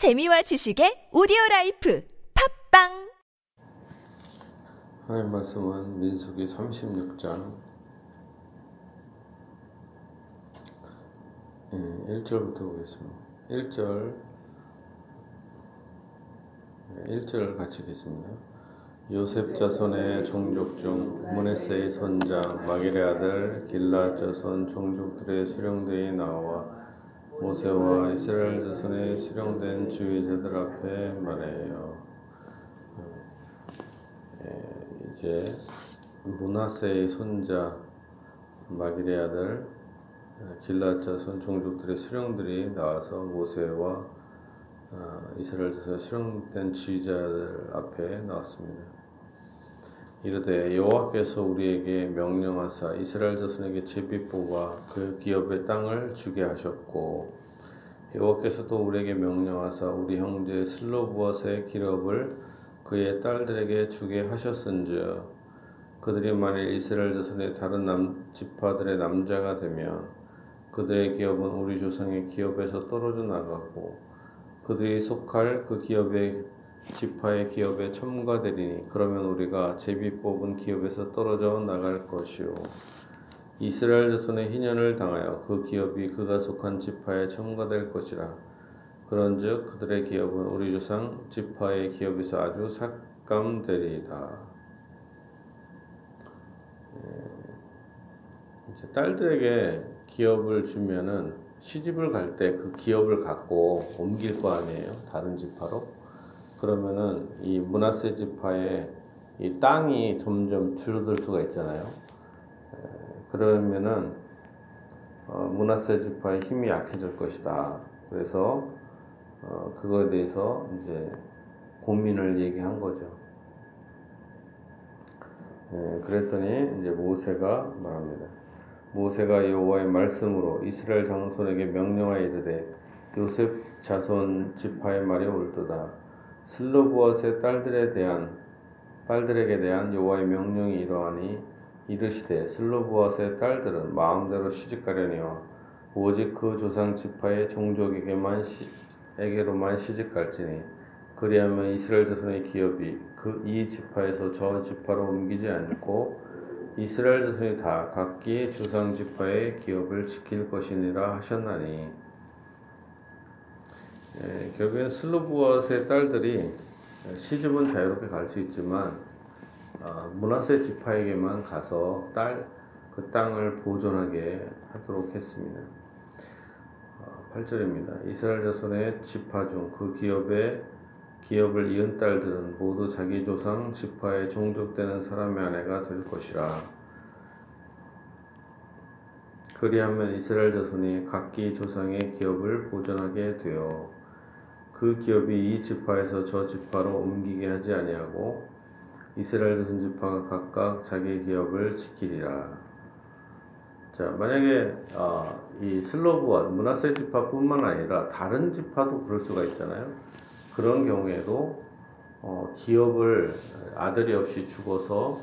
재미와 지식의 오디오 라이프 팟빵 하나님 말씀은 민수기 36장 1절부터 보겠습니다. 1절 1절 같이 읽겠습니다. 요셉 자손의 종족 중 므낫세의 손자 마길의 아들 길르앗 자손 종족들의 수령들이 나와 모세와 이스라엘 자손의 수령된 주의자들 앞에 말해요. 이제 문하세의 손자 마길의 아들 길라 자손 종족들의 수령들이 나와서 모세와 이스라엘 자손의 수령된 지휘자들 앞에 나왔습니다. 이르되 여호와께서 우리에게 명령하사 이스라엘 자손에게 제비 뽑아 그 기업의 땅을 주게 하셨고 여호와께서도 우리에게 명령하사 우리 형제 슬로브앗의 기업을 그의 딸들에게 주게 하셨은즉 그들이 만일 이스라엘 자손의 다른 남 지파들의 남자가 되면 그들의 기업은 우리 조상의 기업에서 떨어져 나가고 그들이 속할 그 기업의 지파의 기업에 첨가되리니 그러면 우리가 제비 뽑은 기업에서 떨어져 나갈 것이요 이스라엘 자손의 희년을 당하여 그 기업이 그가 속한 지파에 첨가될 것이라 그런즉 그들의 기업은 우리 조상 지파의 기업에서 아주 삭감되리이다. 예, 딸들에게 기업을 주면은 시집을 갈 때 그 기업을 갖고 옮길 거 아니에요? 다른 지파로? 그러면은 이 문하세 지파의 이 땅이 점점 줄어들 수가 있잖아요. 그러면은 어, 문하세 지파의 힘이 약해질 것이다. 그래서 어, 그거에 대해서 이제 고민을 얘기한 거죠. 예, 그랬더니 이제 모세가 말합니다. 모세가 여호와의 말씀으로 이스라엘 장손에게 명령하여 이르되 요셉 자손 지파의 말이 옳도다. 슬로브엇의 딸들에 대한 딸들에게 대한 여호와의 명령이 이러하니 이르시되 슬로브엇의 딸들은 마음대로 시집가려니와 오직 그 조상 지파의 종족에게만 시, 에게로만 시집갈지니 그리하면 이스라엘 자손의 기업이 그 이 지파에서 저 지파로 옮기지 않고 이스라엘 자손이 다 각기 조상 지파의 기업을 지킬 것이니라 하셨나니 예, 결국엔 슬로브엇의 딸들이 시집은 자유롭게 갈 수 있지만 어, 문하세 지파에게만 가서 딸 그 땅을 보존하게 하도록 했습니다. 어, 8절입니다. 이스라엘 자손의 지파 중 그 기업의 기업을 이은 딸들은 모두 자기 조상 지파에 종족되는 사람의 아내가 될 것이라. 그리하면 이스라엘 자손이 각기 조상의 기업을 보존하게 되어 그 기업이 이 지파에서 저 지파로 옮기게 하지 아니하고 이스라엘 자손 지파가 각각 자기 기업을 지키리라. 자, 만약에 어, 이 슬로브와 문하세 지파뿐만 아니라 다른 지파도 그럴 수가 있잖아요. 그런 경우에도 어, 기업을 아들이 없이 죽어서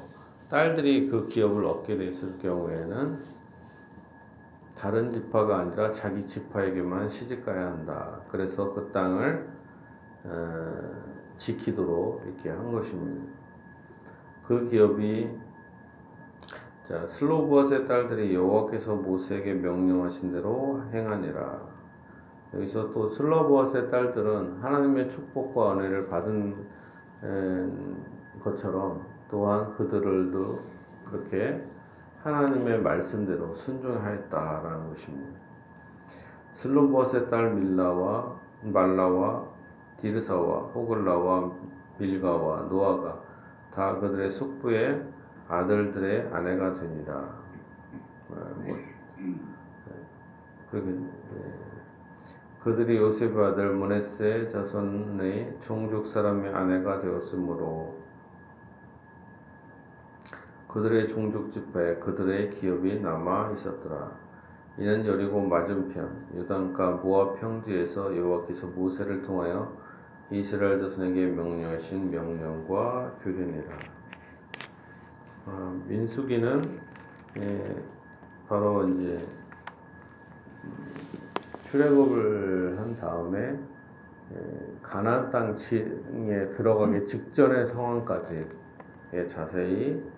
딸들이 그 기업을 얻게 됐을 경우에는 다른 지파가 아니라 자기 지파에게만 시집가야 한다. 그래서 그 땅을 어, 지키도록 이렇게 한 것입니다. 그 기업이 자 슬로브앗의 딸들이 여호와께서 모세에게 명령하신 대로 행하니라. 여기서 또 슬로브앗의 딸들은 하나님의 축복과 은혜를 받은 것처럼 또한 그들도 그렇게 하나님의 말씀대로 순종하였다라는 것입니다. 슬로보스의 딸 밀라와 말라와 디르사와 호글라와 밀가와 노아가 다 그들의 숙부의 아들들의 아내가 되니라. 아, 뭐, 그렇게 그들이 요셉의 아들 문에세 자손의 종족 사람의 아내가 되었으므로 그들의 종족 지파에 그들의 기업이 남아 있었더라. 이는 여리고 맞은편 유단가 모압 평지에서 여호와께서 모세를 통하여 이스라엘 자손에게 명령하신 명령과 규례니라. 아, 민수기는 예, 바로 이제 출애굽을 한 다음에 예, 가나안 땅 층에 들어가기 직전의 상황까지 예, 자세히 예,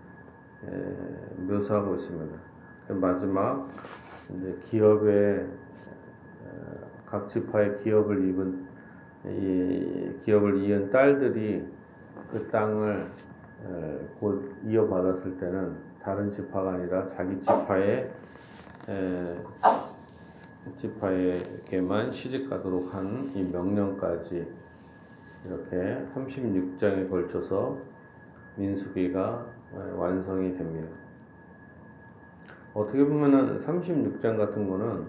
묘사하고 있습니다. 그 마지막 이제 기업의 어, 각 지파의 기업을 입은 이 기업을 이은 딸들이 그 땅을 에, 곧 이어받았을 때는 다른 지파가 아니라 자기 지파의 에, 지파에게만 시집가도록 한 이 명령까지 이렇게 36장에 걸쳐서 민수기가 에, 완성이 됩니다. 어떻게 보면은 36장 같은 거는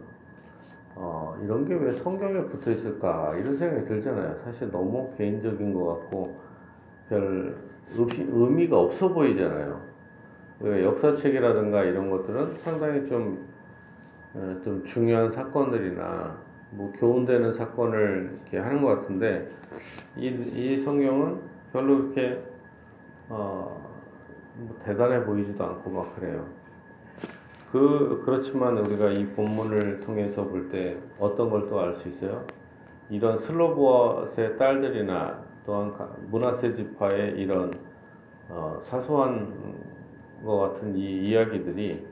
어, 이런 게 왜 성경에 붙어 있을까 이런 생각이 들잖아요. 사실 너무 개인적인 것 같고 별 의미- 의미가 없어 보이잖아요. 역사책이라든가 이런 것들은 상당히 좀, 어, 좀 중요한 사건들이나 뭐 교훈되는 사건을 이렇게 하는 것 같은데 이, 이 성경은 별로 그렇게 어, 뭐 대단해 보이지도 않고 막 그래요. 그 그렇지만 우리가 이 본문을 통해서 볼 때 어떤 걸 또 알 수 있어요? 이런 슬로보아의 딸들이나 또한 가- 문하세 지파의 이런 어, 사소한 것 같은 이 이야기들이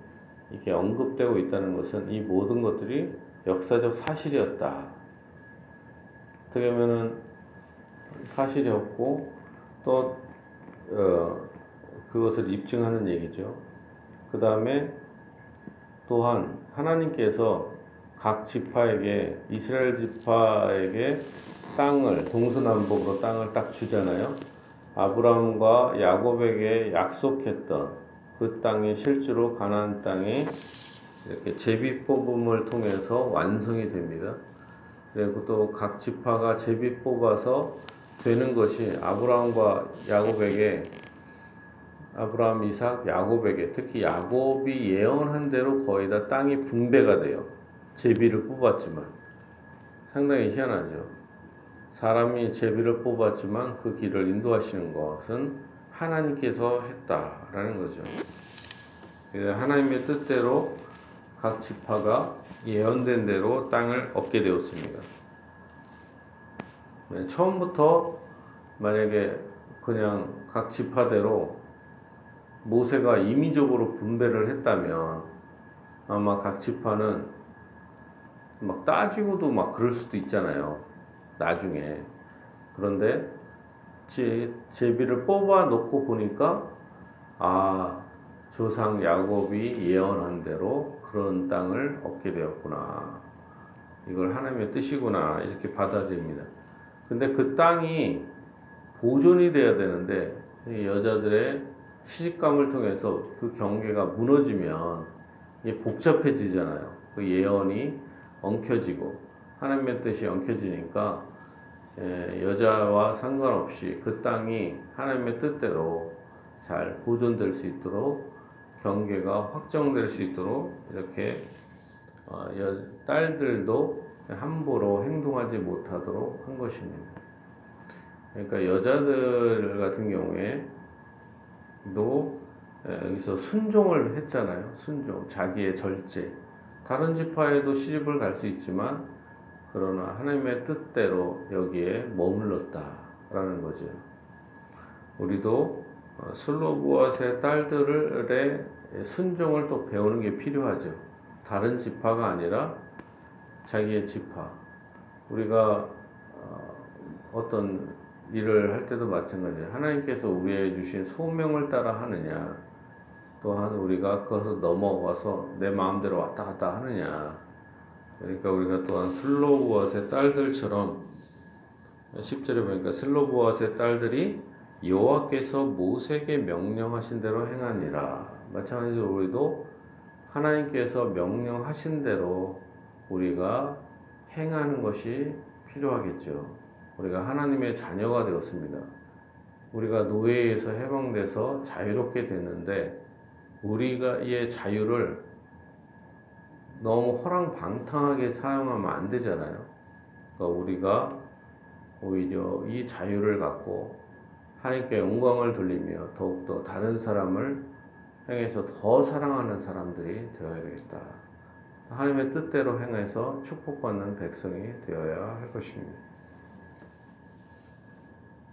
이렇게 언급되고 있다는 것은 이 모든 것들이 역사적 사실이었다. 어떻게 보면은 사실이었고 또 어, 그것을 입증하는 얘기죠. 그 다음에 또한 하나님께서 각 지파에게 이스라엘 지파에게 땅을 동서남북으로 땅을 딱 주잖아요. 아브라함과 야곱에게 약속했던 그 땅이 실제로 가나안 땅이 이렇게 제비 뽑음을 통해서 완성이 됩니다. 그리고 또 각 지파가 제비 뽑아서 되는 것이 아브라함과 야곱에게 아브라함, 이삭, 야곱에게 특히 야곱이 예언한 대로 거의 다 땅이 분배가 돼요. 제비를 뽑았지만 상당히 희한하죠. 사람이 제비를 뽑았지만 그 길을 인도하시는 것은 하나님께서 했다라는 거죠. 하나님의 뜻대로 각 지파가 예언된 대로 땅을 얻게 되었습니다. 네, 처음부터 만약에 그냥 각 지파대로 모세가 임의적으로 분배를 했다면 아마 각 지파는 막 따지고도 막 그럴 수도 있잖아요. 나중에. 그런데 제, 제비를 뽑아 놓고 보니까 아 조상 야곱이 예언한 대로 그런 땅을 얻게 되었구나. 이걸 하나님의 뜻이구나. 이렇게 받아들입니다. 근데 그 땅이 보존이 돼야 되는데 이 여자들의 시집감을 통해서 그 경계가 무너지면 이게 복잡해지잖아요. 그 예언이 엉켜지고 하나님의 뜻이 엉켜지니까 예, 여자와 상관없이 그 땅이 하나님의 뜻대로 잘 보존될 수 있도록 경계가 확정될 수 있도록 이렇게 어, 여- 딸들도 함부로 행동하지 못하도록 한 것입니다. 그러니까 여자들 같은 경우에 도 에, 여기서 순종을 했잖아요. 순종, 자기의 절제. 다른 지파에도 시집을 갈 수 있지만 그러나 하나님의 뜻대로 여기에 머물렀다라는 거죠. 우리도 어, 슬로보아의 딸들의 순종을 또 배우는 게 필요하죠. 다른 지파가 아니라 자기의 지파. 우리가 어, 어떤 일을 할 때도 마찬가지예요. 하나님께서 우리에게 주신 소명을 따라 하느냐, 또한 우리가 그것을 넘어가서 내 마음대로 왔다 갔다 하느냐. 그러니까 우리가 또한 슬로보아의 딸들처럼 10절에 보니까 슬로보아의 딸들이 여호와께서 모세에게 명령하신 대로 행하니라. 마찬가지로 우리도 하나님께서 명령하신 대로 우리가 행하는 것이 필요하겠죠. 우리가 하나님의 자녀가 되었습니다. 우리가 노예에서 해방돼서 자유롭게 됐는데 우리가 이 자유를 너무 허랑방탕하게 사용하면 안 되잖아요. 그러니까 우리가 오히려 이 자유를 갖고 하나님께 영광을 돌리며 더욱더 다른 사람을 향해서 더 사랑하는 사람들이 되어야 되겠다. 하나님의 뜻대로 행해서 축복받는 백성이 되어야 할 것입니다.